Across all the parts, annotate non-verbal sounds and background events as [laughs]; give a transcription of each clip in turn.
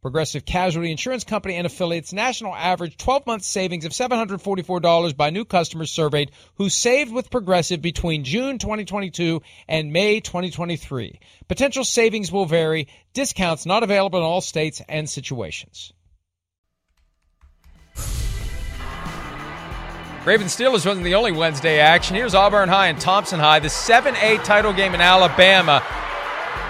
Progressive Casualty Insurance Company and affiliates national average 12 month savings of $744 by new customers surveyed who saved with Progressive between June 2022 and May 2023. Potential savings will vary, discounts not available in all states and situations. Raven Steelers wasn't the only Wednesday action. Here's Auburn High and Thompson High, the 7A title game in Alabama.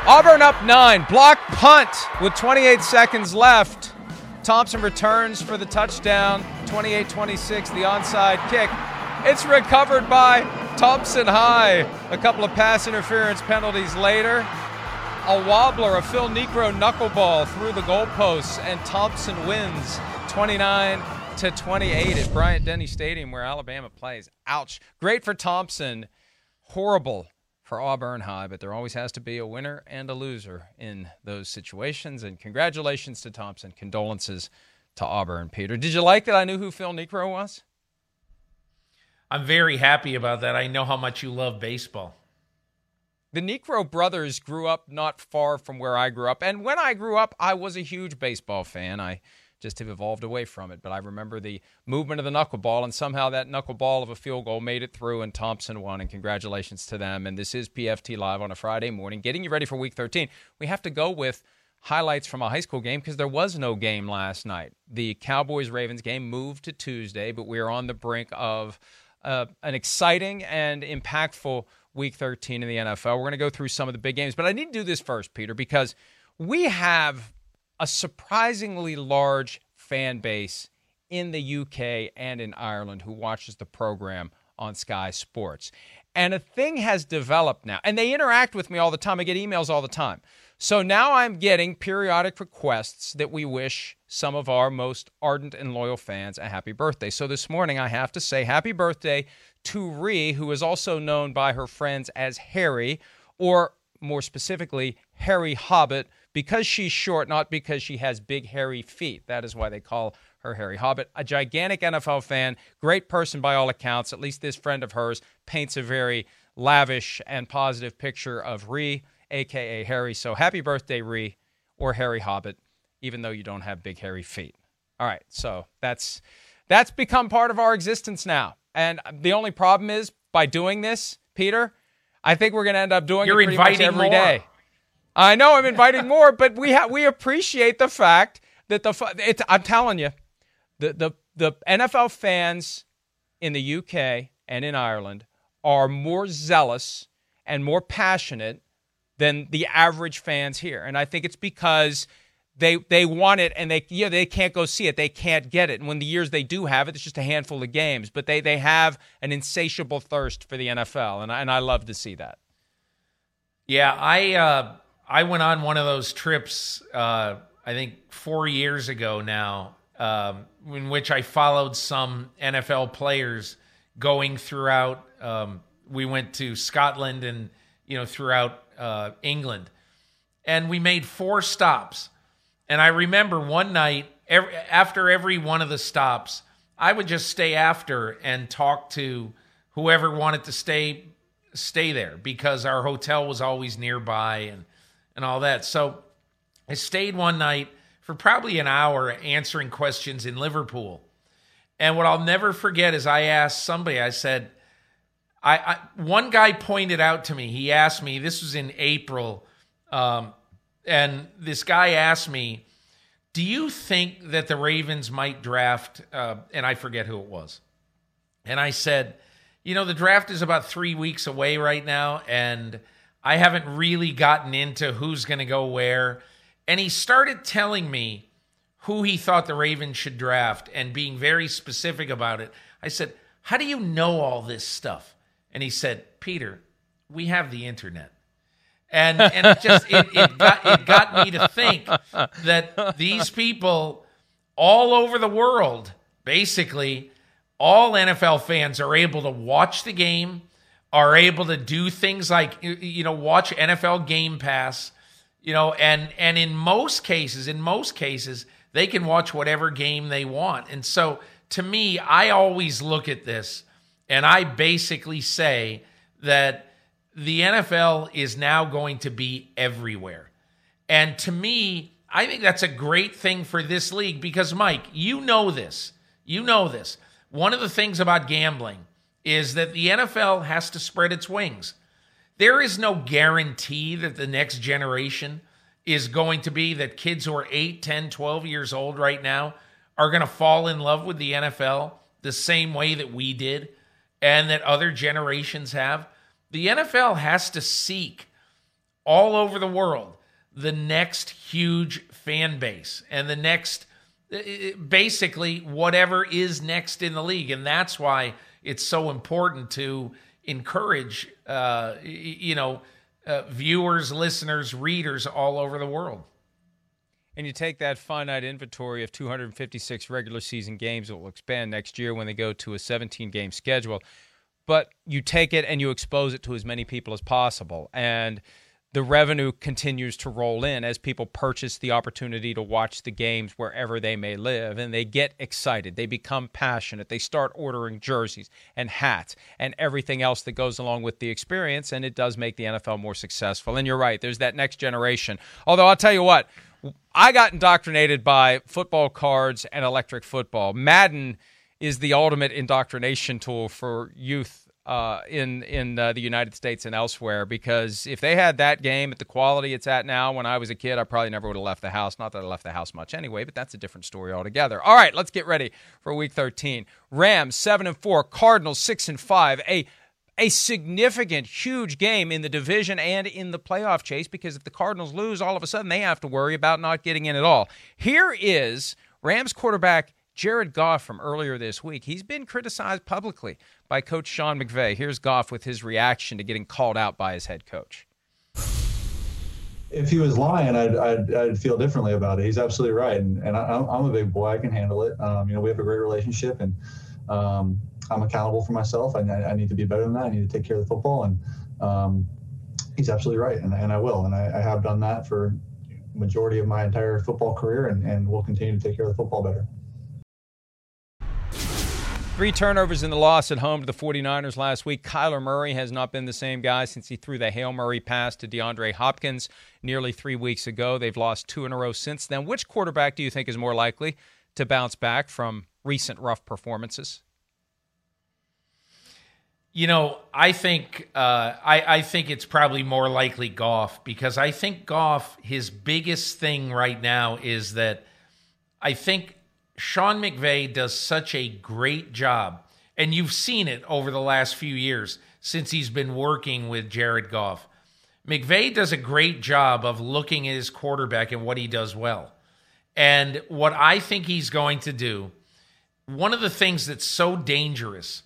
Auburn up nine. Block punt with 28 seconds left. Thompson returns for the touchdown. 28 26, the onside kick. It's recovered by Thompson High. A couple of pass interference penalties later. A wobbler, a Phil Niekro knuckleball through the goalposts, and Thompson wins 29 to 28 at Bryant Denny Stadium where Alabama plays. Ouch. Great for Thompson. Horrible for Auburn High, but there always has to be a winner and a loser in those situations. And congratulations to Thompson. Condolences to Auburn, Peter. Did you like that I knew who Phil Niekro was? I'm very happy about that. I know how much you love baseball. The Niekro brothers grew up not far from where I grew up. And when I grew up, I was a huge baseball fan. I just have evolved away from it. But I remember the movement of the knuckleball, and somehow that knuckleball of a field goal made it through, and Thompson won. And congratulations to them. And this is PFT Live on a Friday morning, getting you ready for Week 13. We have to go with highlights from a high school game because there was no game last night. The Cowboys Ravens game moved to Tuesday, but we are on the brink of uh, an exciting and impactful Week 13 in the NFL. We're going to go through some of the big games, but I need to do this first, Peter, because we have a surprisingly large fan base in the UK and in Ireland who watches the program on Sky Sports. And a thing has developed now, and they interact with me all the time. I get emails all the time. So now I'm getting periodic requests that we wish some of our most ardent and loyal fans a happy birthday. So this morning I have to say happy birthday to Ree, who is also known by her friends as Harry, or more specifically, Harry Hobbit, because she's short, not because she has big, hairy feet. That is why they call her Harry Hobbit. A gigantic NFL fan, great person by all accounts. At least this friend of hers paints a very lavish and positive picture of Ree, aka Harry. So happy birthday, Ree, or Harry Hobbit, even though you don't have big, hairy feet. All right, so that's that's become part of our existence now. And the only problem is by doing this, Peter, I think we're going to end up doing You're it pretty much every more. day. I know I'm inviting [laughs] more, but we ha- we appreciate the fact that the it's, I'm telling you, the the the NFL fans in the UK and in Ireland are more zealous and more passionate than the average fans here, and I think it's because they they want it and they yeah they can't go see it. They can't get it. And when the years they do have it it's just a handful of games. But they they have an insatiable thirst for the NFL and I, and I love to see that. Yeah, I uh, I went on one of those trips. Uh, I think four years ago now, um, in which I followed some NFL players going throughout. Um, we went to Scotland and you know throughout uh, England, and we made four stops. And I remember one night, every, after every one of the stops, I would just stay after and talk to whoever wanted to stay stay there because our hotel was always nearby and and all that. So I stayed one night for probably an hour answering questions in Liverpool. And what I'll never forget is I asked somebody, I said, I, I one guy pointed out to me, he asked me, this was in April, um, and this guy asked me, Do you think that the Ravens might draft? Uh, and I forget who it was. And I said, You know, the draft is about three weeks away right now, and I haven't really gotten into who's going to go where. And he started telling me who he thought the Ravens should draft and being very specific about it. I said, How do you know all this stuff? And he said, Peter, we have the internet and and it just it, it got it got me to think that these people all over the world basically all NFL fans are able to watch the game are able to do things like you know watch NFL game pass you know and and in most cases in most cases they can watch whatever game they want and so to me I always look at this and I basically say that the NFL is now going to be everywhere. And to me, I think that's a great thing for this league because, Mike, you know this. You know this. One of the things about gambling is that the NFL has to spread its wings. There is no guarantee that the next generation is going to be that kids who are 8, 10, 12 years old right now are going to fall in love with the NFL the same way that we did and that other generations have the NFL has to seek all over the world the next huge fan base and the next basically whatever is next in the league and that's why it's so important to encourage uh, you know uh, viewers listeners readers all over the world and you take that finite inventory of 256 regular season games that will expand next year when they go to a 17 game schedule but you take it and you expose it to as many people as possible. And the revenue continues to roll in as people purchase the opportunity to watch the games wherever they may live and they get excited. They become passionate. They start ordering jerseys and hats and everything else that goes along with the experience and it does make the NFL more successful. And you're right there's that next generation. Although I'll tell you what I got indoctrinated by football cards and electric football. Madden is the ultimate indoctrination tool for youth uh, in in uh, the United States and elsewhere. Because if they had that game at the quality it's at now, when I was a kid, I probably never would have left the house. Not that I left the house much anyway, but that's a different story altogether. All right, let's get ready for Week 13. Rams seven and four, Cardinals six and five. A a significant, huge game in the division and in the playoff chase because if the Cardinals lose, all of a sudden they have to worry about not getting in at all. Here is Rams quarterback Jared Goff from earlier this week. He's been criticized publicly by coach Sean McVay. Here's Goff with his reaction to getting called out by his head coach. If he was lying, I'd, I'd, I'd feel differently about it. He's absolutely right. And, and I, am a big boy. I can handle it. Um, you know, we have a great relationship and um, I'm accountable for myself. I, I need to be better than that. I need to take care of the football. And um, he's absolutely right. And, and I will. And I, I have done that for majority of my entire football career and, and will continue to take care of the football better. Three turnovers in the loss at home to the 49ers last week. Kyler Murray has not been the same guy since he threw the Hail Murray pass to DeAndre Hopkins nearly three weeks ago. They've lost two in a row since then. Which quarterback do you think is more likely to bounce back from recent rough performances? You know, I think uh, I, I think it's probably more likely Goff because I think Goff his biggest thing right now is that I think Sean McVay does such a great job, and you've seen it over the last few years since he's been working with Jared Goff. McVay does a great job of looking at his quarterback and what he does well. And what I think he's going to do, one of the things that's so dangerous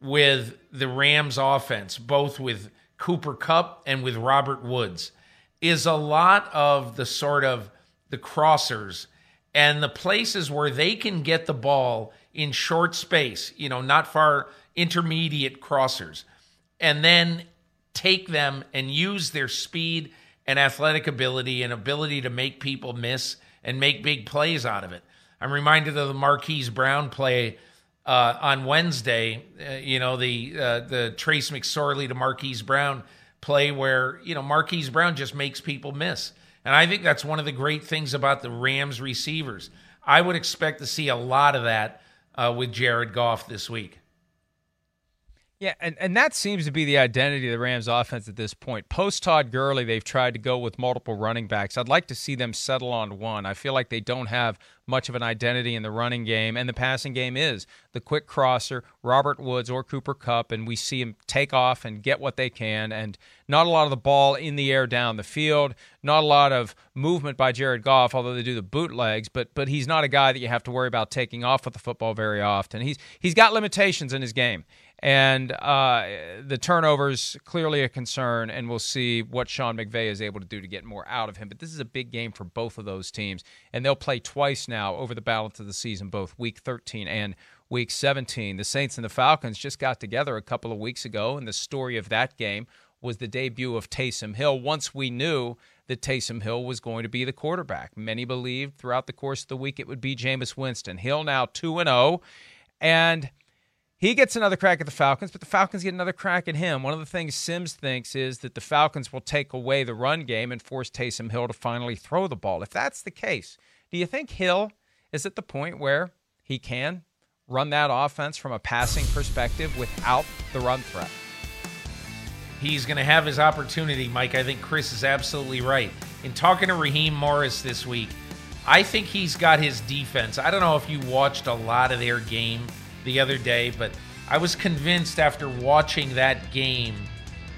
with the Rams offense, both with Cooper Kupp and with Robert Woods, is a lot of the sort of the crossers and the places where they can get the ball in short space, you know, not far intermediate crossers, and then take them and use their speed and athletic ability and ability to make people miss and make big plays out of it. I'm reminded of the Marquise Brown play uh, on Wednesday. Uh, you know the uh, the Trace McSorley to Marquise Brown play where you know Marquise Brown just makes people miss, and I think that's one of the great things about the Rams receivers. I would expect to see a lot of that uh, with Jared Goff this week. Yeah, and, and that seems to be the identity of the Rams offense at this point. Post Todd Gurley, they've tried to go with multiple running backs. I'd like to see them settle on one. I feel like they don't have much of an identity in the running game, and the passing game is the quick crosser, Robert Woods or Cooper Kupp, and we see him take off and get what they can, and not a lot of the ball in the air down the field, not a lot of movement by Jared Goff, although they do the bootlegs, but but he's not a guy that you have to worry about taking off with the football very often. He's he's got limitations in his game and uh, the turnovers clearly a concern, and we'll see what Sean McVay is able to do to get more out of him. But this is a big game for both of those teams, and they'll play twice now over the balance of the season, both Week 13 and Week 17. The Saints and the Falcons just got together a couple of weeks ago, and the story of that game was the debut of Taysom Hill. Once we knew that Taysom Hill was going to be the quarterback, many believed throughout the course of the week it would be Jameis Winston. Hill now 2 and 0, and he gets another crack at the Falcons, but the Falcons get another crack at him. One of the things Sims thinks is that the Falcons will take away the run game and force Taysom Hill to finally throw the ball. If that's the case, do you think Hill is at the point where he can run that offense from a passing perspective without the run threat? He's going to have his opportunity, Mike. I think Chris is absolutely right. In talking to Raheem Morris this week, I think he's got his defense. I don't know if you watched a lot of their game the other day, but I was convinced after watching that game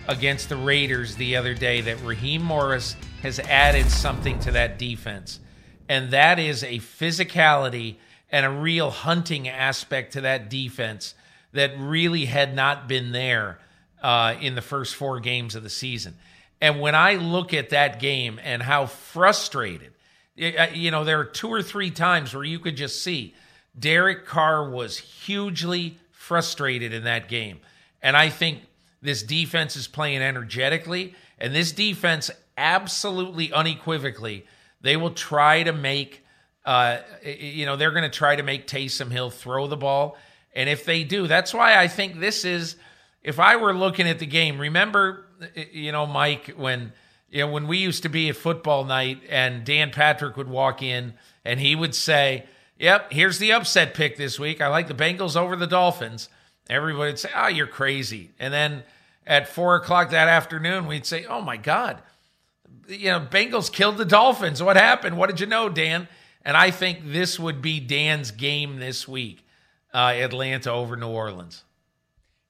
against the Raiders the other day that Raheem Morris has added something to that defense. And that is a physicality and a real hunting aspect to that defense that really had not been there uh, in the first four games of the season. And when I look at that game and how frustrated, you know, there are two or three times where you could just see Derek Carr was hugely frustrated in that game. And I think this defense is playing energetically, and this defense absolutely unequivocally, they will try to make, uh, you know, they're going to try to make Taysom Hill throw the ball. And if they do, that's why I think this is, if I were looking at the game, remember, you know, Mike, when, you know, when we used to be at football night and Dan Patrick would walk in and he would say, Yep, here's the upset pick this week. I like the Bengals over the Dolphins. Everybody would say, Oh, you're crazy. And then at four o'clock that afternoon, we'd say, Oh my God, you know, Bengals killed the Dolphins. What happened? What did you know, Dan? And I think this would be Dan's game this week uh, Atlanta over New Orleans.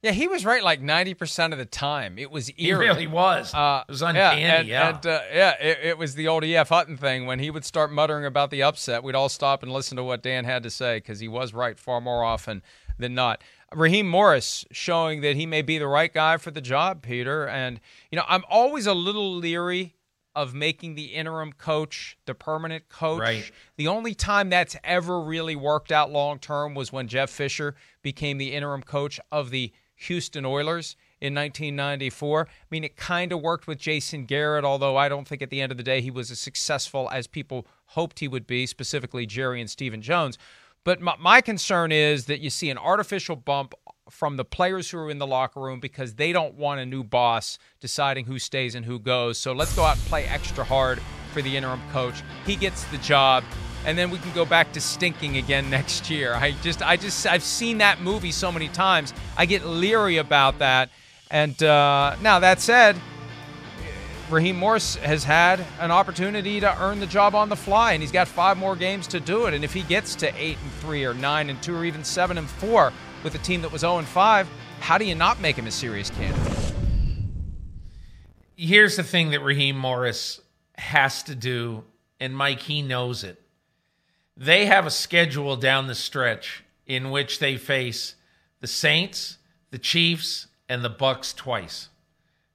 Yeah, he was right like 90% of the time. It was eerie. He really was. Uh, it was uncanny, yeah. And, yeah. And, uh, yeah, it, it, was the old E.F. Hutton thing. When he would start muttering about the upset, we'd all stop and listen to what Dan had to say because he was right far more often than not. Raheem Morris showing that he may be the right guy for the job, Peter. And, you know, I'm always a little leery of making the interim coach the permanent coach. Right. The only time that's ever really worked out long term was when Jeff Fisher became the interim coach of the – Houston Oilers in 1994. I mean, it kind of worked with Jason Garrett, although I don't think at the end of the day he was as successful as people hoped he would be, specifically Jerry and Stephen Jones. But my, my concern is that you see an artificial bump from the players who are in the locker room because they don't want a new boss deciding who stays and who goes. So let's go out and play extra hard for the interim coach. He gets the job and then we can go back to stinking again [laughs] next year. I just, I just, I've seen that movie so many times. I get leery about that. And uh, now that said, Raheem Morris has had an opportunity to earn the job on the fly, and he's got five more games to do it. And if he gets to eight and three, or nine and two, or even seven and four with a team that was zero and five, how do you not make him a serious candidate? Here's the thing that Raheem Morris has to do, and Mike, he knows it they have a schedule down the stretch in which they face the Saints, the Chiefs, and the Bucks twice.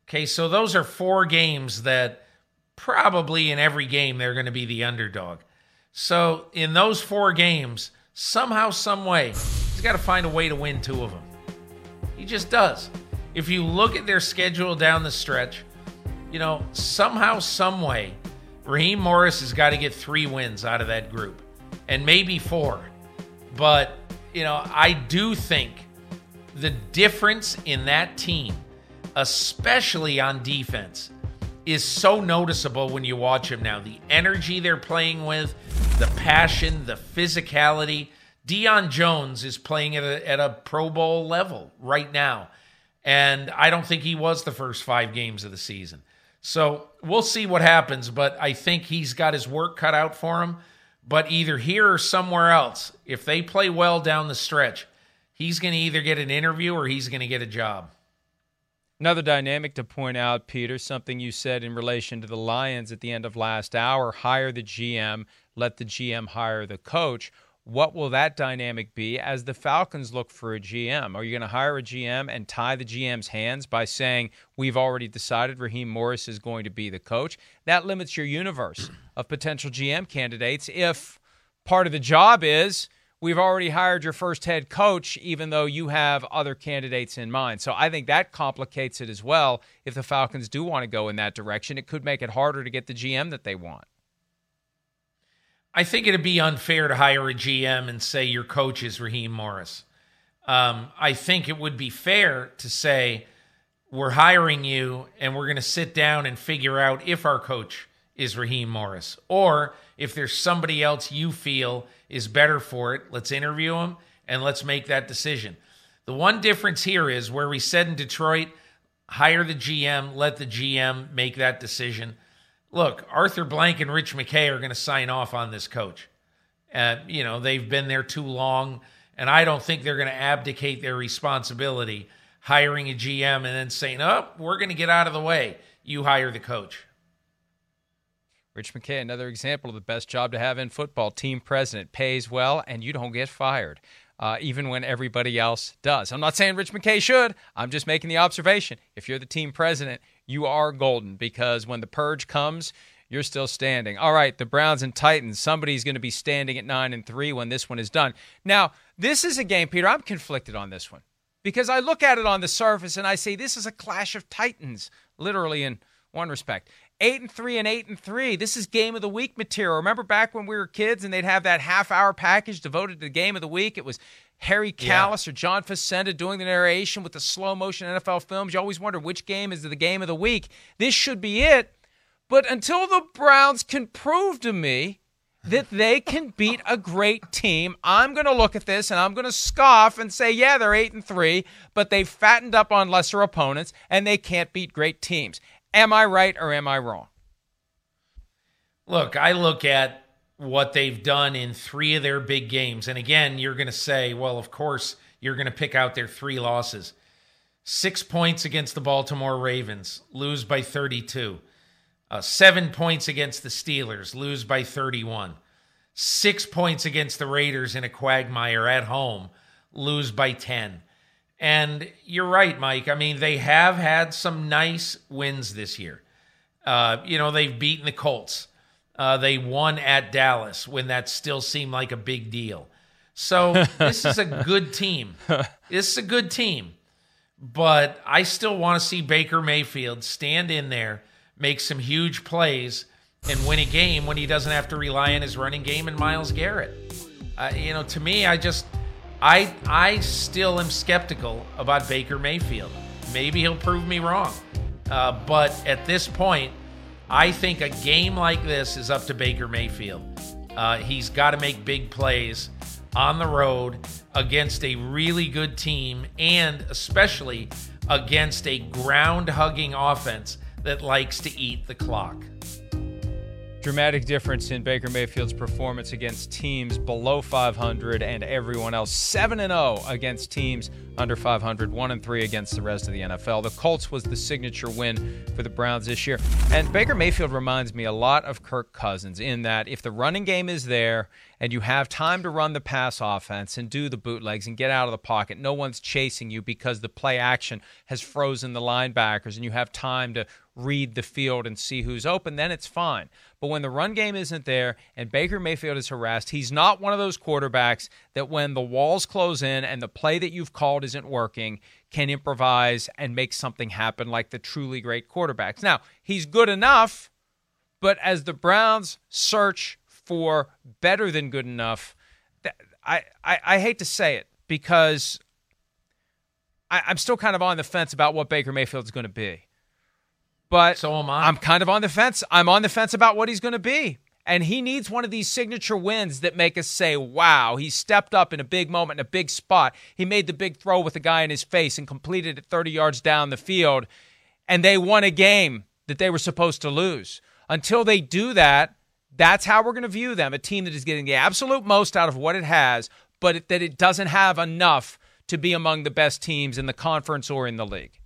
Okay, so those are four games that probably in every game they're going to be the underdog. So in those four games, somehow, some way, he's got to find a way to win two of them. He just does. If you look at their schedule down the stretch, you know, somehow, some way, Raheem Morris has got to get three wins out of that group and maybe four. But you know, I do think the difference in that team, especially on defense, is so noticeable when you watch them now. The energy they're playing with, the passion, the physicality. Deion Jones is playing at a, at a Pro Bowl level right now. And I don't think he was the first five games of the season. So we'll see what happens, but I think he's got his work cut out for him. But either here or somewhere else, if they play well down the stretch, he's going to either get an interview or he's going to get a job. Another dynamic to point out, Peter, something you said in relation to the Lions at the end of last hour hire the GM, let the GM hire the coach. What will that dynamic be as the Falcons look for a GM? Are you going to hire a GM and tie the GM's hands by saying, We've already decided Raheem Morris is going to be the coach? That limits your universe [clears throat] of potential GM candidates if part of the job is we've already hired your first head coach, even though you have other candidates in mind. So I think that complicates it as well. If the Falcons do want to go in that direction, it could make it harder to get the GM that they want. I think it'd be unfair to hire a GM and say your coach is Raheem Morris. Um, I think it would be fair to say we're hiring you and we're going to sit down and figure out if our coach is Raheem Morris or if there's somebody else you feel is better for it. Let's interview him and let's make that decision. The one difference here is where we said in Detroit, hire the GM, let the GM make that decision look, Arthur Blank and Rich McKay are going to sign off on this coach. Uh, you know, they've been there too long, and I don't think they're going to abdicate their responsibility hiring a GM and then saying, oh, we're going to get out of the way. You hire the coach. Rich McKay, another example of the best job to have in football. Team president pays well, and you don't get fired, uh, even when everybody else does. I'm not saying Rich McKay should. I'm just making the observation. If you're the team president, you are golden because when the purge comes, you're still standing. All right, the Browns and Titans. Somebody's going to be standing at nine and three when this one is done. Now, this is a game, Peter. I'm conflicted on this one because I look at it on the surface and I say this is a clash of titans, literally in one respect. Eight and three and eight and three. This is game of the week material. Remember back when we were kids and they'd have that half hour package devoted to the game of the week? It was Harry Kalas yeah. or John Facenda doing the narration with the slow motion NFL films. You always wonder which game is the game of the week. This should be it. But until the Browns can prove to me that they can beat a great team, I'm going to look at this and I'm going to scoff and say, yeah, they're 8 and 3, but they've fattened up on lesser opponents and they can't beat great teams. Am I right or am I wrong? Look, I look at what they've done in three of their big games. And again, you're going to say, well, of course, you're going to pick out their three losses. Six points against the Baltimore Ravens, lose by 32. Uh, seven points against the Steelers, lose by 31. Six points against the Raiders in a quagmire at home, lose by 10. And you're right, Mike. I mean, they have had some nice wins this year. Uh, you know, they've beaten the Colts. Uh, they won at Dallas when that still seemed like a big deal. So [laughs] this is a good team. This is a good team. But I still want to see Baker Mayfield stand in there, make some huge plays, and win a game when he doesn't have to rely on his running game and Myles Garrett. Uh, you know, to me, I just, I, I still am skeptical about Baker Mayfield. Maybe he'll prove me wrong. Uh, but at this point, I think a game like this is up to Baker Mayfield. Uh, he's got to make big plays on the road against a really good team and especially against a ground hugging offense that likes to eat the clock. Dramatic difference in Baker Mayfield's performance against teams below 500 and everyone else 7 and 0 against teams under 500, 1 and 3 against the rest of the NFL. The Colts was the signature win for the Browns this year. And Baker Mayfield reminds me a lot of Kirk Cousins in that if the running game is there and you have time to run the pass offense and do the bootlegs and get out of the pocket, no one's chasing you because the play action has frozen the linebackers and you have time to read the field and see who's open, then it's fine. But when the run game isn't there and Baker Mayfield is harassed, he's not one of those quarterbacks that when the walls close in and the play that you've called isn't working, can improvise and make something happen like the truly great quarterbacks. Now, he's good enough, but as the Browns search for better than good enough, I, I, I hate to say it because I, I'm still kind of on the fence about what Baker Mayfield's going to be. But So am I. I'm kind of on the fence. I'm on the fence about what he's going to be. And he needs one of these signature wins that make us say, wow, he stepped up in a big moment, in a big spot. He made the big throw with the guy in his face and completed it 30 yards down the field. And they won a game that they were supposed to lose. Until they do that, that's how we're going to view them a team that is getting the absolute most out of what it has, but that it doesn't have enough to be among the best teams in the conference or in the league.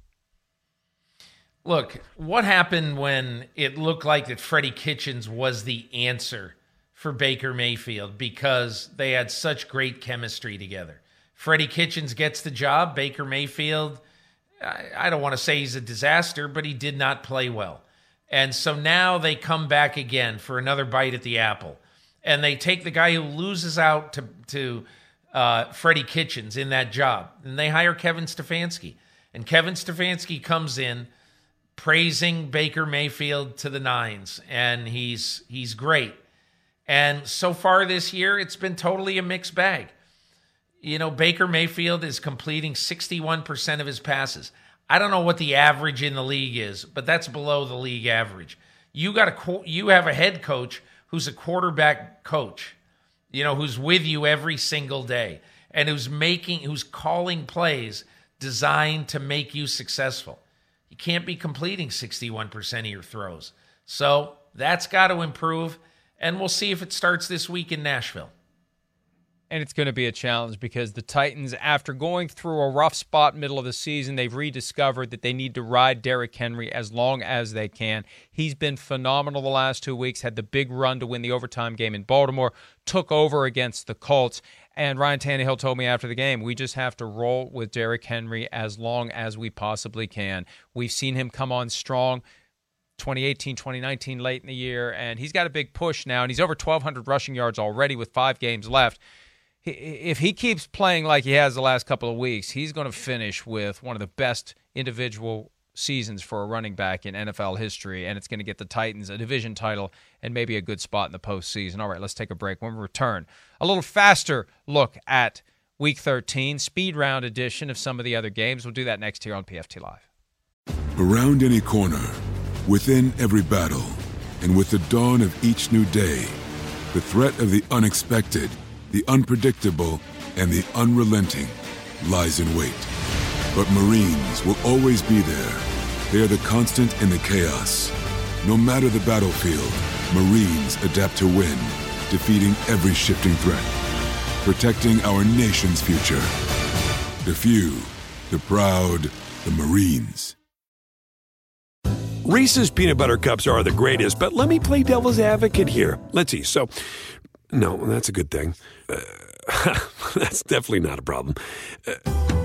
Look, what happened when it looked like that Freddie Kitchens was the answer for Baker Mayfield because they had such great chemistry together? Freddie Kitchens gets the job. Baker Mayfield, I, I don't want to say he's a disaster, but he did not play well. And so now they come back again for another bite at the apple. And they take the guy who loses out to, to uh, Freddie Kitchens in that job. And they hire Kevin Stefanski. And Kevin Stefanski comes in praising Baker Mayfield to the nines, and he's he's great. And so far this year, it's been totally a mixed bag. You know, Baker Mayfield is completing 61% of his passes. I don't know what the average in the league is, but that's below the league average. You got a you have a head coach who's a quarterback coach, you know, who's with you every single day and who's making who's calling plays designed to make you successful. You can't be completing 61% of your throws. So, that's got to improve and we'll see if it starts this week in Nashville. And it's going to be a challenge because the Titans, after going through a rough spot middle of the season, they've rediscovered that they need to ride Derrick Henry as long as they can. He's been phenomenal the last two weeks, had the big run to win the overtime game in Baltimore, took over against the Colts. And Ryan Tannehill told me after the game, we just have to roll with Derrick Henry as long as we possibly can. We've seen him come on strong. 2018, 2019, late in the year, and he's got a big push now, and he's over 1,200 rushing yards already with five games left if he keeps playing like he has the last couple of weeks, he's going to finish with one of the best individual seasons for a running back in NFL history, and it's going to get the Titans a division title and maybe a good spot in the postseason. All right, let's take a break. When we return, a little faster look at Week 13, speed round edition of some of the other games. We'll do that next here on PFT Live. Around any corner, within every battle, and with the dawn of each new day, the threat of the unexpected – the unpredictable, and the unrelenting lies in wait. But Marines will always be there. They are the constant in the chaos. No matter the battlefield, Marines adapt to win, defeating every shifting threat, protecting our nation's future. The few, the proud, the Marines. Reese's peanut butter cups are the greatest, but let me play devil's advocate here. Let's see. So, no, that's a good thing. Uh, [laughs] that's definitely not a problem. Uh,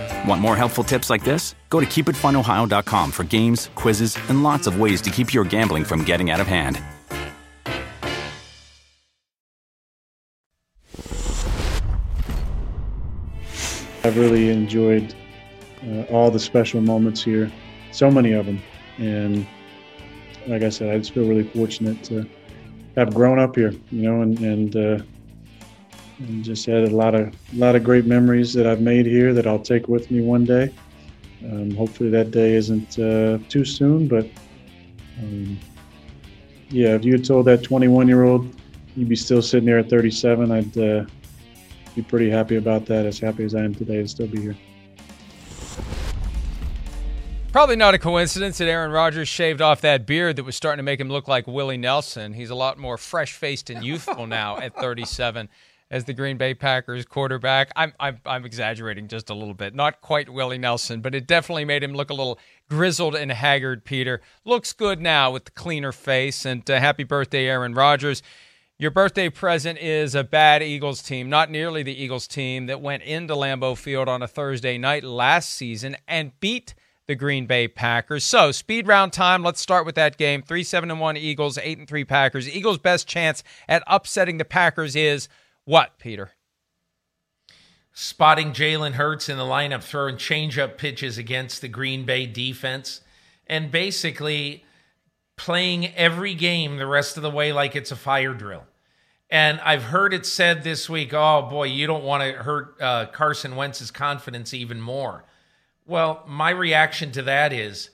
Want more helpful tips like this? Go to keepitfunohio.com for games, quizzes, and lots of ways to keep your gambling from getting out of hand. I've really enjoyed uh, all the special moments here, so many of them. And like I said, I just feel really fortunate to have grown up here, you know, and, and uh, and just had a lot of a lot of great memories that I've made here that I'll take with me one day. Um, hopefully that day isn't uh, too soon, but um, yeah, if you had told that 21 year old you'd be still sitting there at 37, I'd uh, be pretty happy about that. As happy as I am today to still be here. Probably not a coincidence that Aaron Rodgers shaved off that beard that was starting to make him look like Willie Nelson. He's a lot more fresh faced and youthful now at 37 as the Green Bay Packers quarterback. I'm, I'm, I'm exaggerating just a little bit. Not quite Willie Nelson, but it definitely made him look a little grizzled and haggard, Peter. Looks good now with the cleaner face. And uh, happy birthday, Aaron Rodgers. Your birthday present is a bad Eagles team, not nearly the Eagles team that went into Lambeau Field on a Thursday night last season and beat the Green Bay Packers. So, speed round time. Let's start with that game. 3 7 and 1 Eagles, 8 and 3 Packers. Eagles' best chance at upsetting the Packers is what, Peter? Spotting Jalen Hurts in the lineup, throwing changeup pitches against the Green Bay defense, and basically playing every game the rest of the way like it's a fire drill. And I've heard it said this week, oh boy, you don't want to hurt uh, Carson Wentz's confidence even more. Well, my reaction to that is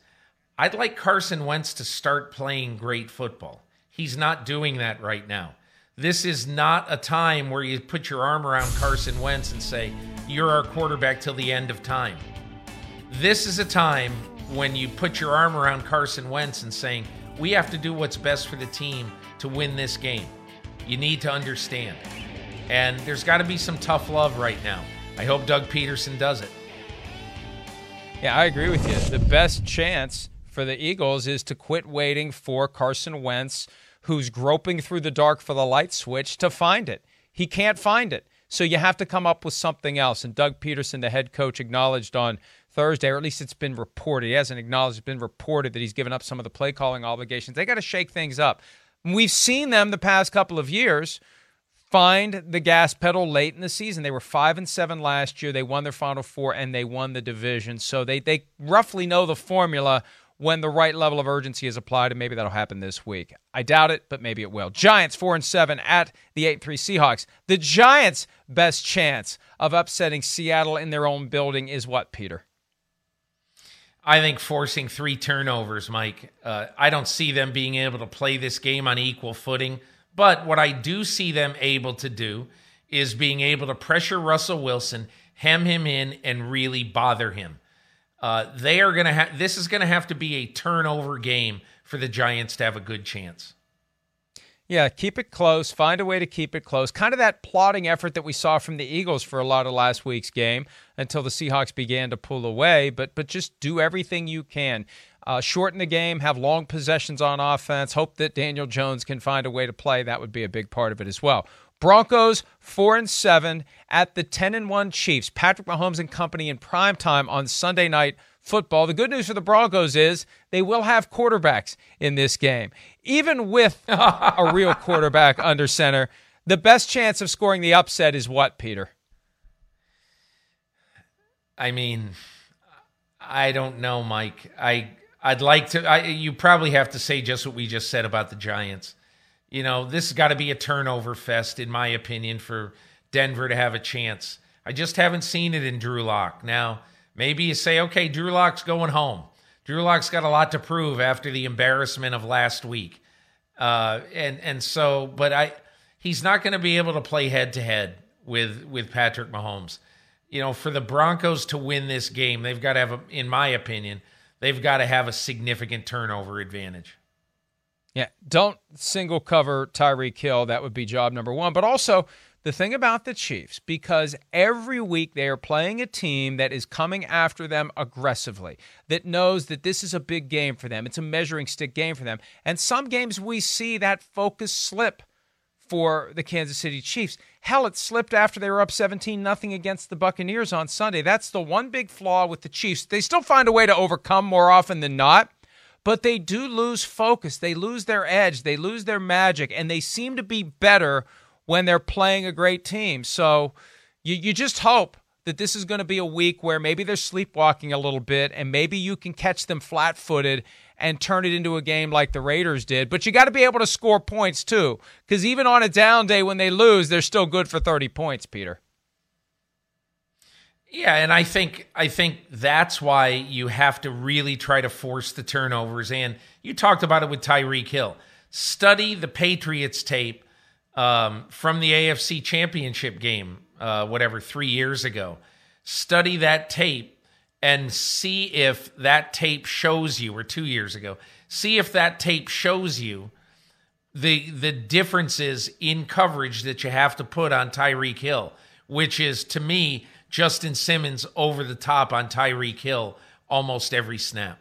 I'd like Carson Wentz to start playing great football. He's not doing that right now. This is not a time where you put your arm around Carson Wentz and say, You're our quarterback till the end of time. This is a time when you put your arm around Carson Wentz and saying, We have to do what's best for the team to win this game. You need to understand. And there's got to be some tough love right now. I hope Doug Pederson does it. Yeah, I agree with you. The best chance for the Eagles is to quit waiting for Carson Wentz, who's groping through the dark for the light switch, to find it. He can't find it. So you have to come up with something else. And Doug Pederson, the head coach, acknowledged on Thursday, or at least it's been reported. He hasn't acknowledged, it's been reported that he's given up some of the play calling obligations. They got to shake things up. We've seen them the past couple of years find the gas pedal late in the season. They were five and seven last year. They won their final four and they won the division. So they they roughly know the formula when the right level of urgency is applied, and maybe that'll happen this week. I doubt it, but maybe it will. Giants four and seven at the eight three Seahawks. The Giants' best chance of upsetting Seattle in their own building is what, Peter? I think forcing three turnovers, Mike. Uh, I don't see them being able to play this game on equal footing. But what I do see them able to do is being able to pressure Russell Wilson, hem him in, and really bother him. Uh, they are going to have this is going to have to be a turnover game for the Giants to have a good chance. Yeah, keep it close. Find a way to keep it close. Kind of that plotting effort that we saw from the Eagles for a lot of last week's game until the Seahawks began to pull away. But but just do everything you can. Uh, shorten the game, have long possessions on offense. Hope that Daniel Jones can find a way to play. That would be a big part of it as well. Broncos four and seven at the ten and one Chiefs. Patrick Mahomes and company in prime time on Sunday night football. The good news for the Broncos is they will have quarterbacks in this game. Even with a real [laughs] quarterback under center, the best chance of scoring the upset is what, Peter? I mean, I don't know, Mike. I I'd like to. I, you probably have to say just what we just said about the Giants. You know, this has got to be a turnover fest, in my opinion, for Denver to have a chance. I just haven't seen it in Drew Lock. Now, Maybe you say, okay, Drew Lock's going home. Drew Lock's got a lot to prove after the embarrassment of last week. Uh, and and so, but I, he's not going to be able to play head to head with with Patrick Mahomes. You know, for the Broncos to win this game, they've got to have, a, in my opinion, they've got to have a significant turnover advantage. Yeah, don't single cover Tyreek Hill. That would be job number one. But also, the thing about the Chiefs, because every week they are playing a team that is coming after them aggressively, that knows that this is a big game for them. It's a measuring stick game for them. And some games we see that focus slip for the Kansas City Chiefs. Hell, it slipped after they were up 17 nothing against the Buccaneers on Sunday. That's the one big flaw with the Chiefs. They still find a way to overcome more often than not, but they do lose focus. They lose their edge, they lose their magic, and they seem to be better when they're playing a great team. So you, you just hope that this is going to be a week where maybe they're sleepwalking a little bit and maybe you can catch them flat footed and turn it into a game like the Raiders did. But you got to be able to score points too, because even on a down day when they lose, they're still good for 30 points, Peter. Yeah, and I think I think that's why you have to really try to force the turnovers. And you talked about it with Tyreek Hill. Study the Patriots tape um, from the AFC Championship game, uh, whatever, three years ago. Study that tape and see if that tape shows you, or two years ago, see if that tape shows you the the differences in coverage that you have to put on Tyreek Hill, which is to me Justin Simmons over the top on Tyreek Hill almost every snap.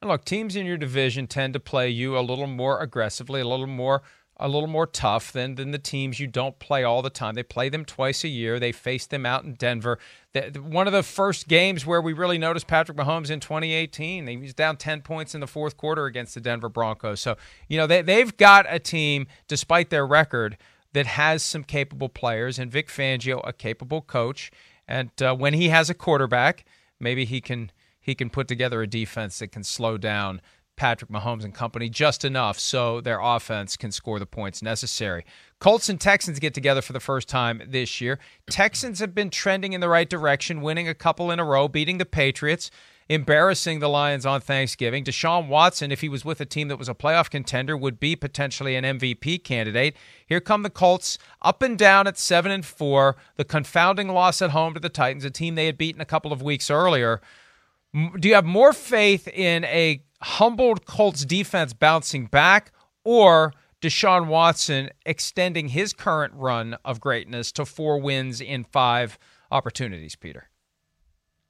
And look, teams in your division tend to play you a little more aggressively, a little more a little more tough than than the teams you don't play all the time. They play them twice a year. They face them out in Denver. The, one of the first games where we really noticed Patrick Mahomes in 2018. He was down 10 points in the fourth quarter against the Denver Broncos. So you know they they've got a team, despite their record, that has some capable players, and Vic Fangio, a capable coach. And uh, when he has a quarterback, maybe he can he can put together a defense that can slow down Patrick Mahomes and company just enough so their offense can score the points necessary. Colts and Texans get together for the first time this year. Texans have been trending in the right direction, winning a couple in a row, beating the Patriots, embarrassing the Lions on Thanksgiving. Deshaun Watson, if he was with a team that was a playoff contender, would be potentially an MVP candidate. Here come the Colts, up and down at 7 and 4, the confounding loss at home to the Titans, a team they had beaten a couple of weeks earlier. Do you have more faith in a humbled Colts defense bouncing back or Deshaun Watson extending his current run of greatness to four wins in five opportunities, Peter?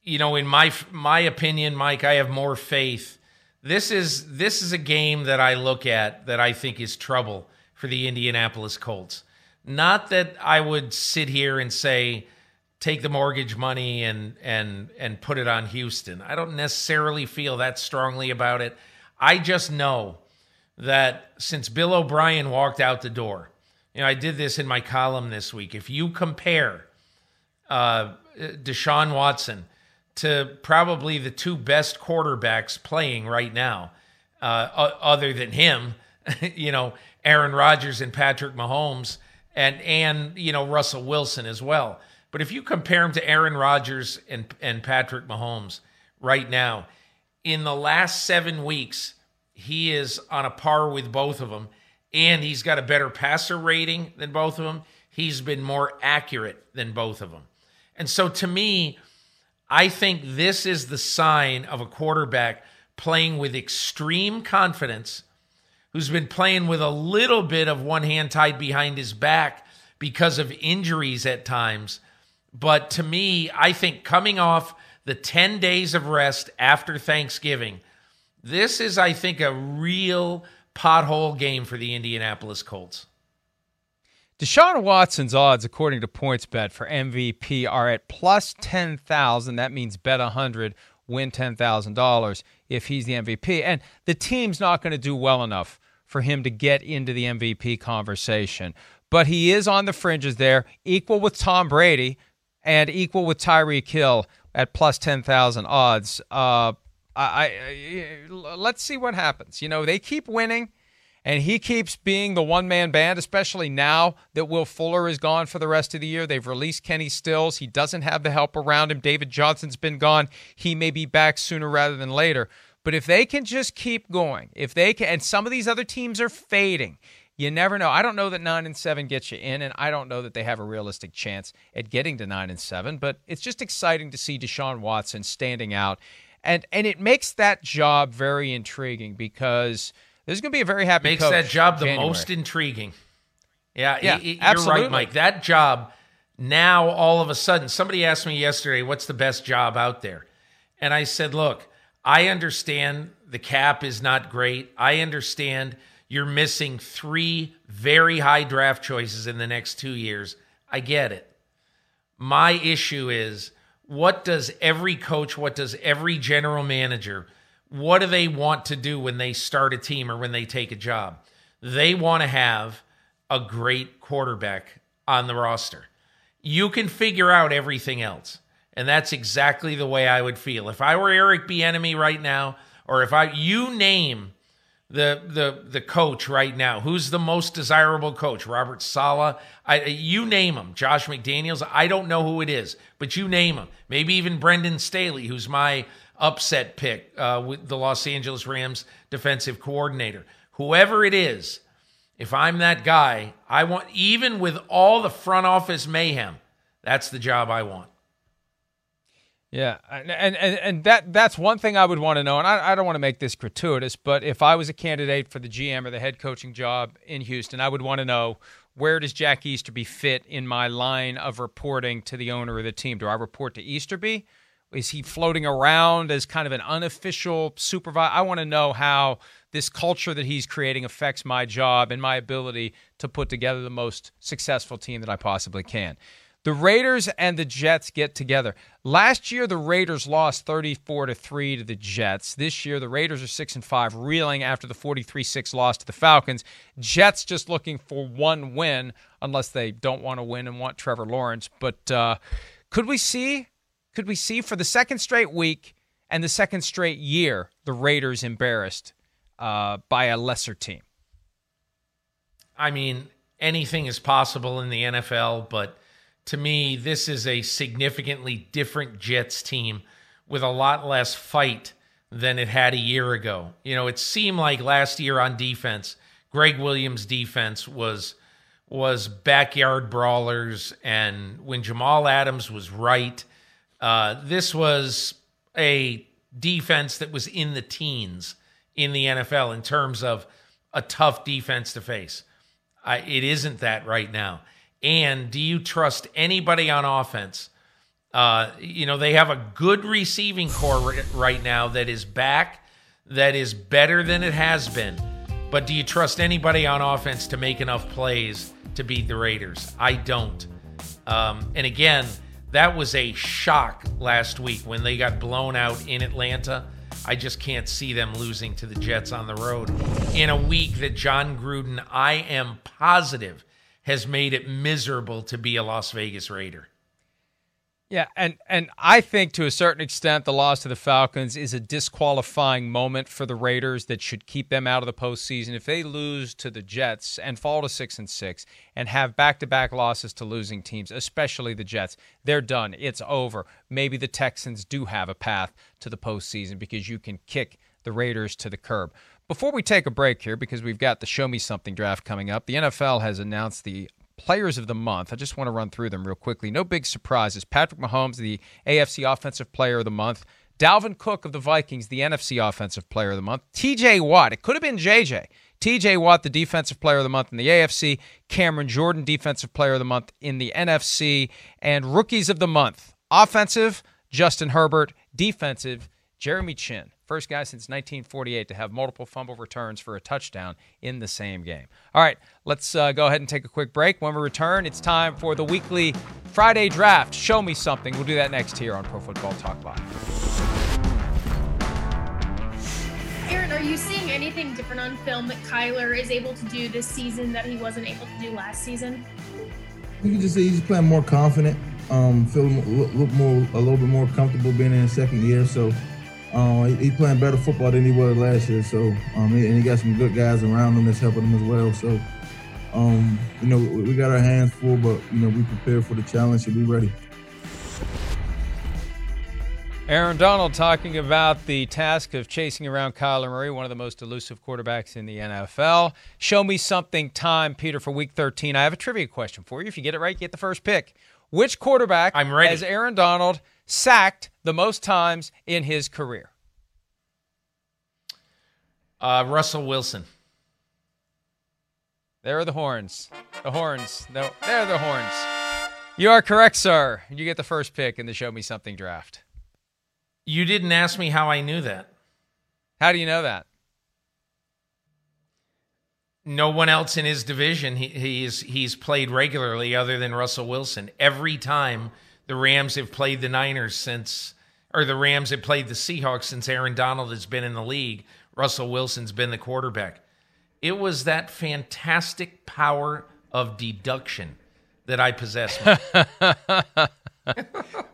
You know, in my my opinion, Mike, I have more faith. This is this is a game that I look at that I think is trouble for the Indianapolis Colts. Not that I would sit here and say take the mortgage money and and and put it on Houston. I don't necessarily feel that strongly about it. I just know that since Bill O'Brien walked out the door, you know, I did this in my column this week. If you compare uh, Deshaun Watson to probably the two best quarterbacks playing right now, uh, other than him, [laughs] you know, Aaron Rodgers and Patrick Mahomes, and and you know Russell Wilson as well but if you compare him to Aaron Rodgers and, and Patrick Mahomes right now, in the last seven weeks, he is on a par with both of them, and he's got a better passer rating than both of them. He's been more accurate than both of them. And so to me, I think this is the sign of a quarterback playing with extreme confidence, who's been playing with a little bit of one hand tied behind his back because of injuries at times but to me, I think coming off the 10 days of rest after Thanksgiving, this is, I think, a real pothole game for the Indianapolis Colts. Deshaun Watson's odds, according to PointsBet, for MVP are at plus 10,000. That means bet 100, win $10,000 if he's the MVP. And the team's not going to do well enough for him to get into the MVP conversation. But he is on the fringes there, equal with Tom Brady, and equal with Tyreek Hill at plus 10,000 odds. Uh, I, I, let's see what happens. You know, they keep winning and he keeps being the one man band, especially now that Will Fuller is gone for the rest of the year. They've released Kenny Stills. He doesn't have the help around him. David Johnson's been gone. He may be back sooner rather than later. But if they can just keep going, if they can, and some of these other teams are fading, you never know. I don't know that nine and seven gets you in, and I don't know that they have a realistic chance at getting to nine and seven. But it's just exciting to see Deshaun Watson standing out, and and it makes that job very intriguing because there's going to be a very happy makes that job the January. most intriguing. Yeah, yeah, you're right, Mike. That job now all of a sudden, somebody asked me yesterday, "What's the best job out there?" And I said, "Look, I understand the cap is not great. I understand." You're missing three very high draft choices in the next two years. I get it. My issue is what does every coach, what does every general manager, what do they want to do when they start a team or when they take a job? They want to have a great quarterback on the roster. You can figure out everything else. And that's exactly the way I would feel. If I were Eric Bieniemy right now, or if I you name the the the coach right now. Who's the most desirable coach? Robert Saleh. I, you name him. Josh McDaniels. I don't know who it is, but you name him. Maybe even Brandon Staley, who's my upset pick uh, with the Los Angeles Rams defensive coordinator. Whoever it is, if I'm that guy, I want even with all the front office mayhem. That's the job I want. Yeah, and, and and that that's one thing I would want to know, and I, I don't want to make this gratuitous, but if I was a candidate for the GM or the head coaching job in Houston, I would want to know where does Jack Easterby fit in my line of reporting to the owner of the team? Do I report to Easterby, Is he floating around as kind of an unofficial supervisor? I want to know how this culture that he's creating affects my job and my ability to put together the most successful team that I possibly can. The Raiders and the Jets get together. Last year the Raiders lost 34 to 3 to the Jets. This year the Raiders are 6 and 5 reeling after the 43-6 loss to the Falcons. Jets just looking for one win unless they don't want to win and want Trevor Lawrence, but uh, could we see could we see for the second straight week and the second straight year the Raiders embarrassed uh, by a lesser team? I mean, anything is possible in the NFL, but to me, this is a significantly different Jets team with a lot less fight than it had a year ago. You know, it seemed like last year on defense, Gregg Williams' defense was was backyard brawlers, and when Jamal Adams was right, uh, this was a defense that was in the teens in the NFL in terms of a tough defense to face. I, it isn't that right now. And do you trust anybody on offense? Uh, you know, they have a good receiving corps right now that is back, that is better than it has been. But do you trust anybody on offense to make enough plays to beat the Raiders? I don't. Um, and again, that was a shock last week when they got blown out in Atlanta. I just can't see them losing to the Jets on the road in a week that Jon Gruden, I am positive, has made it miserable to be a Las Vegas Raider. Yeah, and and I think to a certain extent the loss to the Falcons is a disqualifying moment for the Raiders that should keep them out of the postseason. If they lose to the Jets and fall to six and six and have back to back losses to losing teams, especially the Jets, they're done. It's over. Maybe the Texans do have a path to the postseason because you can kick the Raiders to the curb. Before we take a break here, because we've got the Show Me Something draft coming up, the NFL has announced the players of the month. I just want to run through them real quickly. No big surprises. Patrick Mahomes, the AFC Offensive Player of the Month. Dalvin Cook of the Vikings, the NFC Offensive Player of the Month. TJ Watt, it could have been JJ. TJ Watt, the Defensive Player of the Month in the AFC. Cameron Jordan, Defensive Player of the Month in the NFC. And Rookies of the Month. Offensive, Justin Herbert. Defensive, Jeremy Chinn. First guy since 1948 to have multiple fumble returns for a touchdown in the same game. All right, let's uh, go ahead and take a quick break. When we return, it's time for the weekly Friday draft. Show me something. We'll do that next here on Pro Football Talk Live. Aaron, are you seeing anything different on film that Kyler is able to do this season that he wasn't able to do last season? You can just say he's playing more confident, um, feel look more a little bit more comfortable being in his second year. So uh, he, playing better football than he was last year. So, um, and he got some good guys around him that's helping him as well. So, um, you know, we got our hands full, but you know, we prepared for the challenge and we ready. Aaron Donald talking about the task of chasing around Kyler Murray, one of the most elusive quarterbacks in the NFL. Show me something time, Peter, for week 13. I have a trivia question for you. If you get it right, you get the first pick. Which quarterback I'm ready. has Aaron Donald sacked the most times in his career? Uh, Russell Wilson. There are the horns. The horns. No, there are the horns. You are correct, sir. You get the first pick in the Show Me Something draft. You didn't ask me how I knew that. How do you know that? No one else in his division he, he's he's played regularly other than Russell Wilson. Every time the Rams have played the Niners since, or the Rams have played the Seahawks since Aaron Donald has been in the league. Russell Wilson's been the quarterback. It was that fantastic power of deduction that I possess. [laughs] [laughs]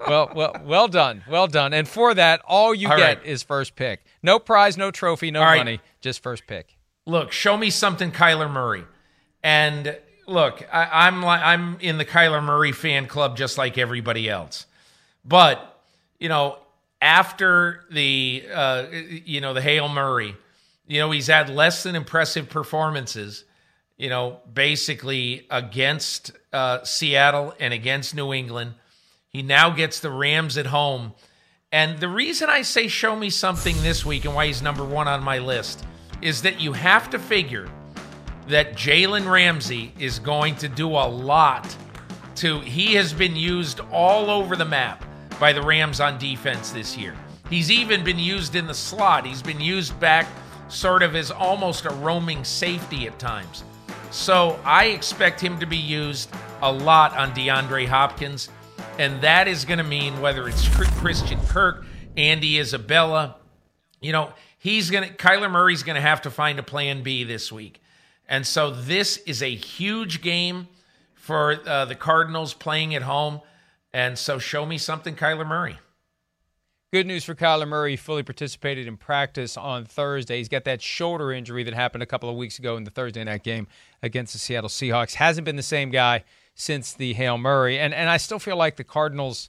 well, well, well done, well done. And for that, all you all get right. is first pick. No prize, no trophy, no all money, right. just first pick. Look, show me something, Kyler Murray, and look, I, am I'm in the Kyler Murray fan club just like everybody else, but you know, after the uh, you know the Hail Murray, you know he's had less than impressive performances. You know, basically against uh, Seattle and against New England. He now gets the Rams at home. And the reason I say show me something this week and why he's number one on my list is that you have to figure that Jalen Ramsey is going to do a lot to. He has been used all over the map by the Rams on defense this year. He's even been used in the slot. He's been used back sort of as almost a roaming safety at times. So I expect him to be used a lot on DeAndre Hopkins. And that is going to mean whether it's Christian Kirk, Andy Isabella, you know, he's going to, Kyler Murray's going to have to find a plan B this week. And so this is a huge game for uh, the Cardinals playing at home. And so show me something, Kyler Murray. Good news for Kyler Murray. He fully participated in practice on Thursday. He's got that shoulder injury that happened a couple of weeks ago in the Thursday night game against the Seattle Seahawks. Hasn't been the same guy since the Hail Murray. And and I still feel like the Cardinals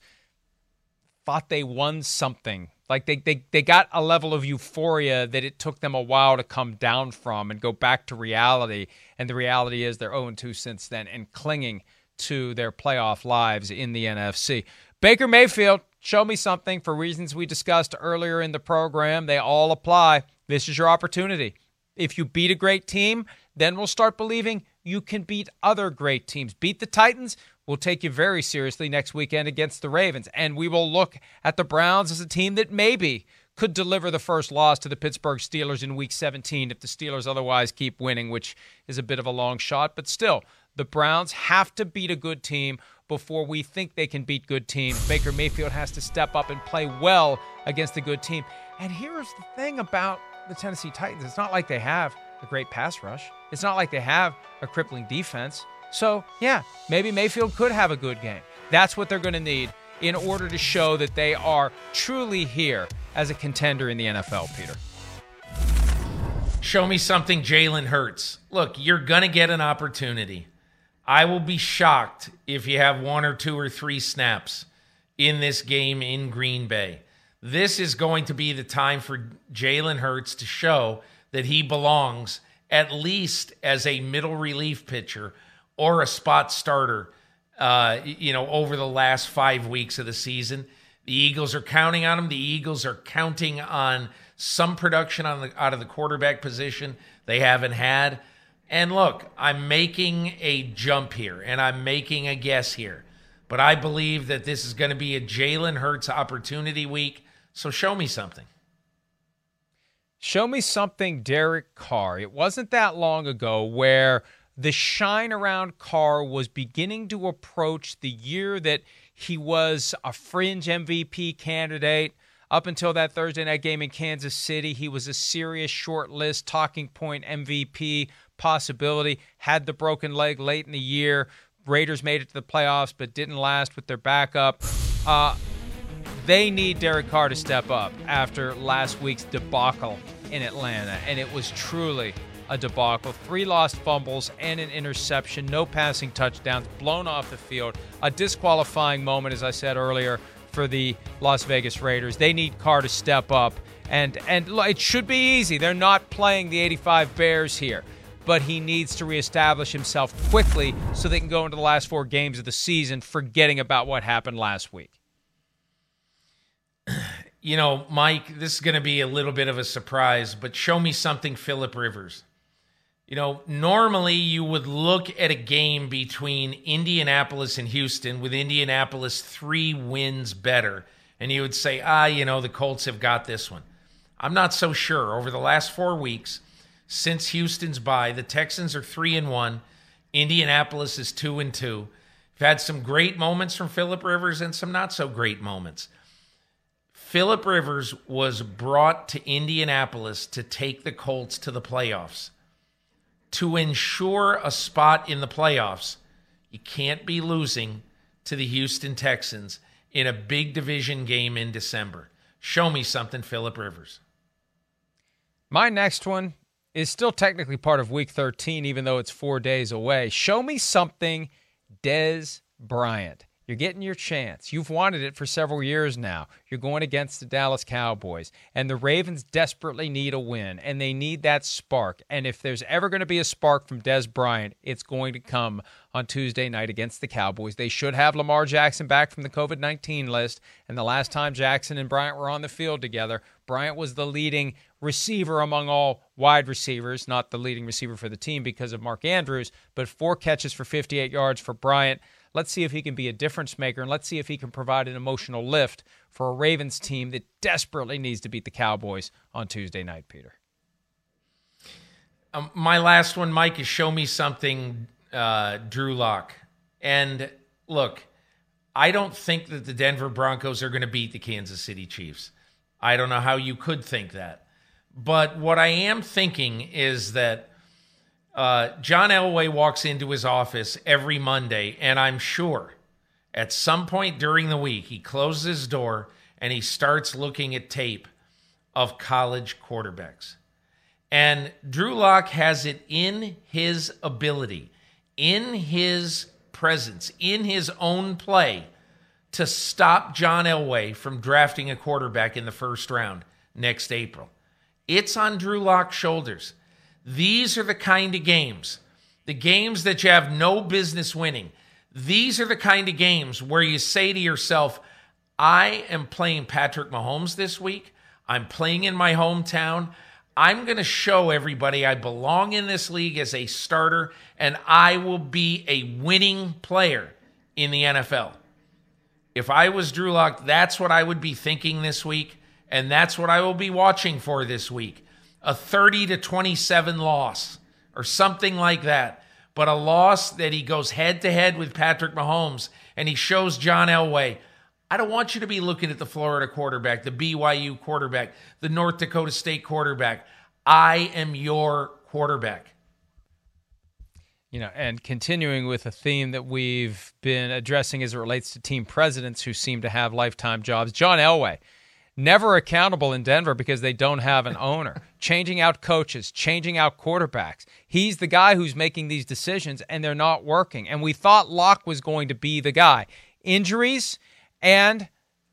thought they won something. Like they, they they got a level of euphoria that it took them a while to come down from and go back to reality. And the reality is they're 0-2 since then and clinging to their playoff lives in the NFC. Baker Mayfield show me something for reasons we discussed earlier in the program. They all apply. This is your opportunity. If you beat a great team, then we'll start believing you can beat other great teams. Beat the Titans, we'll take you very seriously next weekend against the Ravens. And we will look at the Browns as a team that maybe could deliver the first loss to the Pittsburgh Steelers in week 17 if the Steelers otherwise keep winning, which is a bit of a long shot. But still, the Browns have to beat a good team before we think they can beat good teams. Baker Mayfield has to step up and play well against a good team. And here's the thing about the Tennessee Titans it's not like they have a great pass rush, it's not like they have a crippling defense. So, yeah, maybe Mayfield could have a good game. That's what they're going to need in order to show that they are truly here as a contender in the NFL, Peter. Show me something, Jalen Hurts. Look, you're going to get an opportunity. I will be shocked if you have one or two or three snaps in this game in Green Bay. This is going to be the time for Jalen Hurts to show that he belongs at least as a middle relief pitcher or a spot starter. Uh, you know, over the last five weeks of the season, the Eagles are counting on him. The Eagles are counting on some production on the out of the quarterback position they haven't had. And look, I'm making a jump here and I'm making a guess here, but I believe that this is going to be a Jalen Hurts opportunity week. So show me something. Show me something, Derek Carr. It wasn't that long ago where the shine around Carr was beginning to approach the year that he was a fringe MVP candidate. Up until that Thursday night game in Kansas City, he was a serious short list talking point MVP possibility. Had the broken leg late in the year. Raiders made it to the playoffs, but didn't last with their backup. Uh, they need Derek Carr to step up after last week's debacle in Atlanta, and it was truly a debacle. Three lost fumbles and an interception, no passing touchdowns, blown off the field. A disqualifying moment, as I said earlier, for the Las Vegas Raiders. They need Carr to step up, and and it should be easy. They're not playing the 85 Bears here but he needs to reestablish himself quickly so they can go into the last four games of the season forgetting about what happened last week. You know, Mike, this is going to be a little bit of a surprise, but show me something, Philip Rivers. You know, normally you would look at a game between Indianapolis and Houston with Indianapolis three wins better, and you would say, ah, you know, the Colts have got this one. I'm not so sure. Over the last four weeks, since Houston's bye. The Texans are three and one. Indianapolis is two and two. We've had some great moments from Philip Rivers and some not so great moments. Philip Rivers was brought to Indianapolis to take the Colts to the playoffs. To ensure a spot in the playoffs, you can't be losing to the Houston Texans in a big division game in December. Show me something, Philip Rivers. My next one is still technically part of week 13, even though it's four days away. Show me something, Dez Bryant. You're getting your chance. You've wanted it for several years now. You're going against the Dallas Cowboys, and the Ravens desperately need a win, and they need that spark. And if there's ever going to be a spark from Dez Bryant, it's going to come on Tuesday night against the Cowboys. They should have Lamar Jackson back from the COVID 19 list. And the last time Jackson and Bryant were on the field together, Bryant was the leading receiver among all wide receivers, not the leading receiver for the team because of Mark Andrews, but four catches for 58 yards for Bryant. Let's see if he can be a difference maker, and let's see if he can provide an emotional lift for a Ravens team that desperately needs to beat the Cowboys on Tuesday night, Peter. Um, my last one, Mike, is show me something, uh, Drew Lock. And look, I don't think that the Denver Broncos are going to beat the Kansas City Chiefs. I don't know how you could think that. But what I am thinking is that uh, John Elway walks into his office every Monday, and I'm sure at some point during the week, he closes his door and he starts looking at tape of college quarterbacks. And Drew Lock has it in his ability, in his presence, in his own play to stop John Elway from drafting a quarterback in the first round next April. It's on Drew Lock's shoulders. These are the kind of games, the games that you have no business winning. These are the kind of games where you say to yourself, I am playing Patrick Mahomes this week. I'm playing in my hometown. I'm going to show everybody I belong in this league as a starter and I will be a winning player in the NFL. If I was Drew Lock, that's what I would be thinking this week. And that's what I will be watching for this week a 30 to 27 loss or something like that. But a loss that he goes head to head with Patrick Mahomes and he shows John Elway, I don't want you to be looking at the Florida quarterback, the BYU quarterback, the North Dakota State quarterback. I am your quarterback. You know, and continuing with a theme that we've been addressing as it relates to team presidents who seem to have lifetime jobs, John Elway never accountable in Denver because they don't have an owner. [laughs] changing out coaches, changing out quarterbacks. He's the guy who's making these decisions and they're not working. And we thought Lock was going to be the guy. Injuries and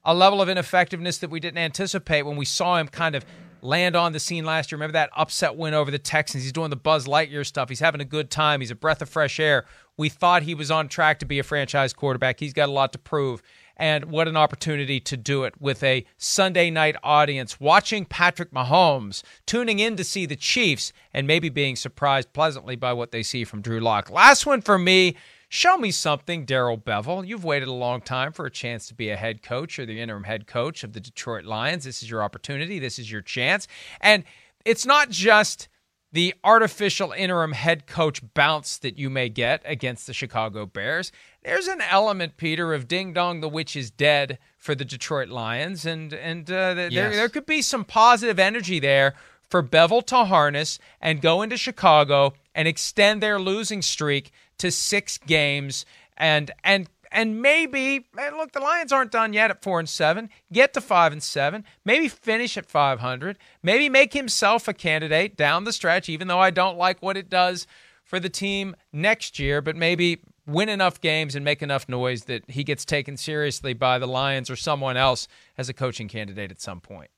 a level of ineffectiveness that we didn't anticipate when we saw him kind of land on the scene last year. Remember that upset win over the Texans? He's doing the Buzz Lightyear stuff. He's having a good time. He's a breath of fresh air. We thought he was on track to be a franchise quarterback. He's got a lot to prove. And what an opportunity to do it with a Sunday night audience watching Patrick Mahomes, tuning in to see the Chiefs, and maybe being surprised pleasantly by what they see from Drew Lock. Last one for me. Show me something, Darrell Bevell. You've waited a long time for a chance to be a head coach or the interim head coach of the Detroit Lions. This is your opportunity. This is your chance. And it's not just the artificial interim head coach bounce that you may get against the Chicago Bears. There's an element, Peter, of ding dong, the witch is dead for the Detroit Lions, and and uh, yes. there there could be some positive energy there for Bevell to harness and go into Chicago and extend their losing streak to six games and and and maybe look the Lions aren't done yet at 4 and 7 get to 5 and 7 maybe finish at 500 maybe make himself a candidate down the stretch even though I don't like what it does for the team next year but maybe win enough games and make enough noise that he gets taken seriously by the Lions or someone else as a coaching candidate at some point.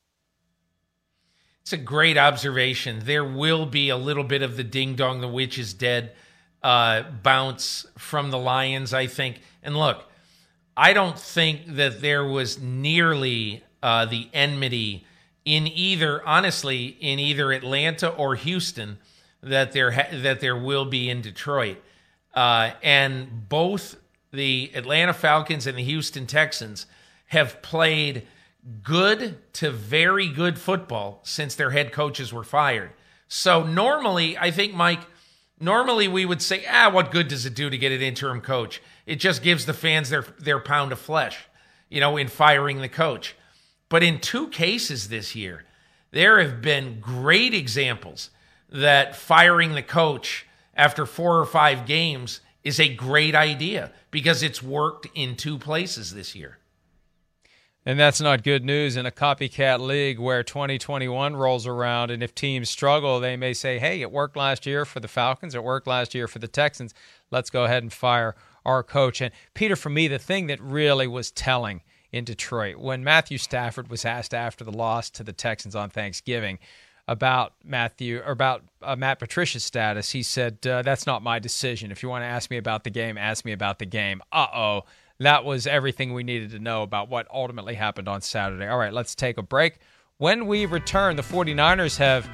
It's a great observation. There will be a little bit of the ding dong the witch is dead uh, bounce from the Lions, I think. And look, I don't think that there was nearly uh, the enmity in either, honestly, in either Atlanta or Houston that there ha- that there will be in Detroit. Uh, and both the Atlanta Falcons and the Houston Texans have played good to very good football since their head coaches were fired. So normally, I think Mike Normally, we would say, ah, what good does it do to get an interim coach? It just gives the fans their, their pound of flesh, you know, in firing the coach. But in two cases this year, there have been great examples that firing the coach after four or five games is a great idea because it's worked in two places this year. And that's not good news in a copycat league where 2021 rolls around. And if teams struggle, they may say, hey, it worked last year for the Falcons, it worked last year for the Texans. Let's go ahead and fire our coach. And Peter, for me, the thing that really was telling in Detroit when Matthew Stafford was asked after the loss to the Texans on Thanksgiving about Matthew or about uh, Matt Patricia's status, he said, uh, That's not my decision. If you want to ask me about the game, ask me about the game. Uh oh that was everything we needed to know about what ultimately happened on Saturday. All right, let's take a break. When we return, the 49ers have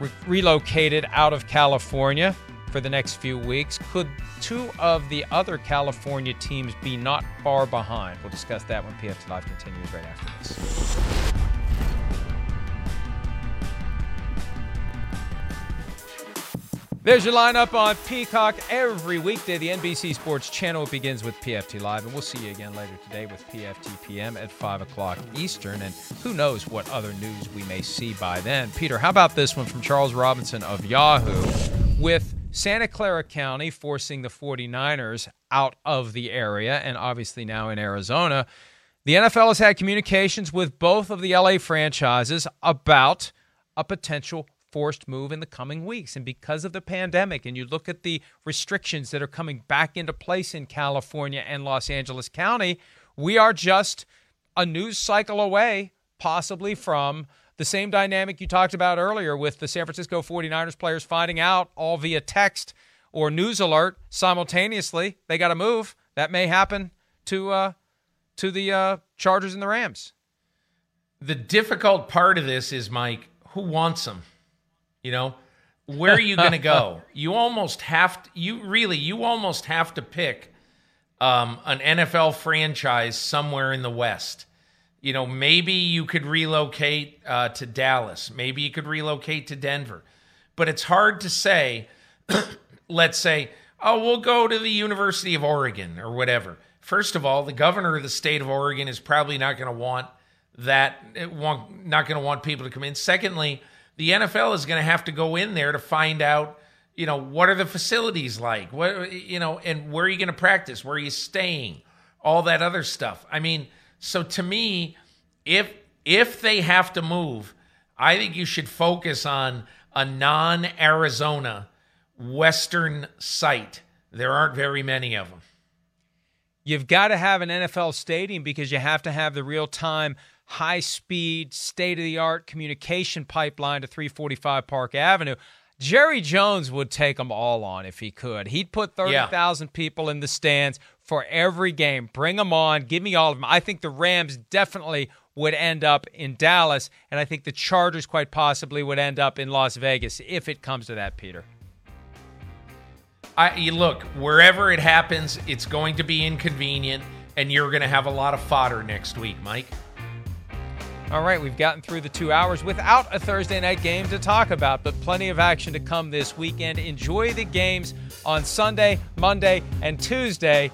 re- relocated out of California. for the next few weeks. Could two of the other California teams be not far behind? We'll discuss that when PFT Live continues right after this. There's your lineup on Peacock every weekday. The NBC Sports Channel begins with PFT Live, and we'll see you again later today with PFT PM at 5 o'clock Eastern. And who knows what other news we may see by then. Peter, how about this one from Charles Robinson of Yahoo? With Santa Clara County forcing the 49ers out of the area, and obviously now in Arizona, the NFL has had communications with both of the LA franchises about a potential forced move in the coming weeks. And because of the pandemic, and you look at the restrictions that are coming back into place in California and Los Angeles County, we are just a news cycle away, possibly from the same dynamic you talked about earlier with the San Francisco 49ers players finding out all via text or news alert simultaneously. They got to move. That may happen to uh, to the uh, Chargers and the Rams. The difficult part of this is, Mike, who wants them? You know, where are you going [laughs] to go? You almost have to, you really, you almost have to pick um, an NFL franchise somewhere in the West. You know, maybe you could relocate uh, to Dallas. Maybe you could relocate to Denver. But it's hard to say, [clears throat] let's say, oh, we'll go to the University of Oregon or whatever. First of all, the governor of the state of Oregon is probably not going to want that, want, not going to want people to come in. Secondly, the NFL is going to have to go in there to find out, you know, what are the facilities like? What you know, and where are you going to practice? Where are you staying? All that other stuff. I mean, so to me, if if they have to move, I think you should focus on a non-Arizona western site. There aren't very many of them. You've got to have an NFL stadium because you have to have the real-time high speed, state of the art communication pipeline to 345 Park Avenue. Jerry Jones would take them all on if he could. He'd put 30,000 yeah. people in the stands for every game. Bring them on. Give me all of them. I think the Rams definitely would end up in Dallas, and I think the Chargers quite possibly would end up in Las Vegas if it comes to that, Peter. I, you look, wherever it happens, it's going to be inconvenient, and you're going to have a lot of fodder next week, Mike. All right, we've gotten through the two hours without a Thursday night game to talk about, but plenty of action to come this weekend. Enjoy the games on Sunday, Monday, and Tuesday.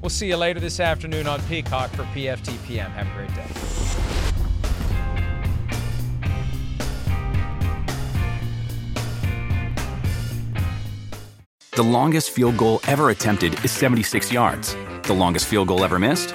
We'll see you later this afternoon on Peacock for PFTPM. Have a great day. The longest field goal ever attempted is 76 yards. The longest field goal ever missed?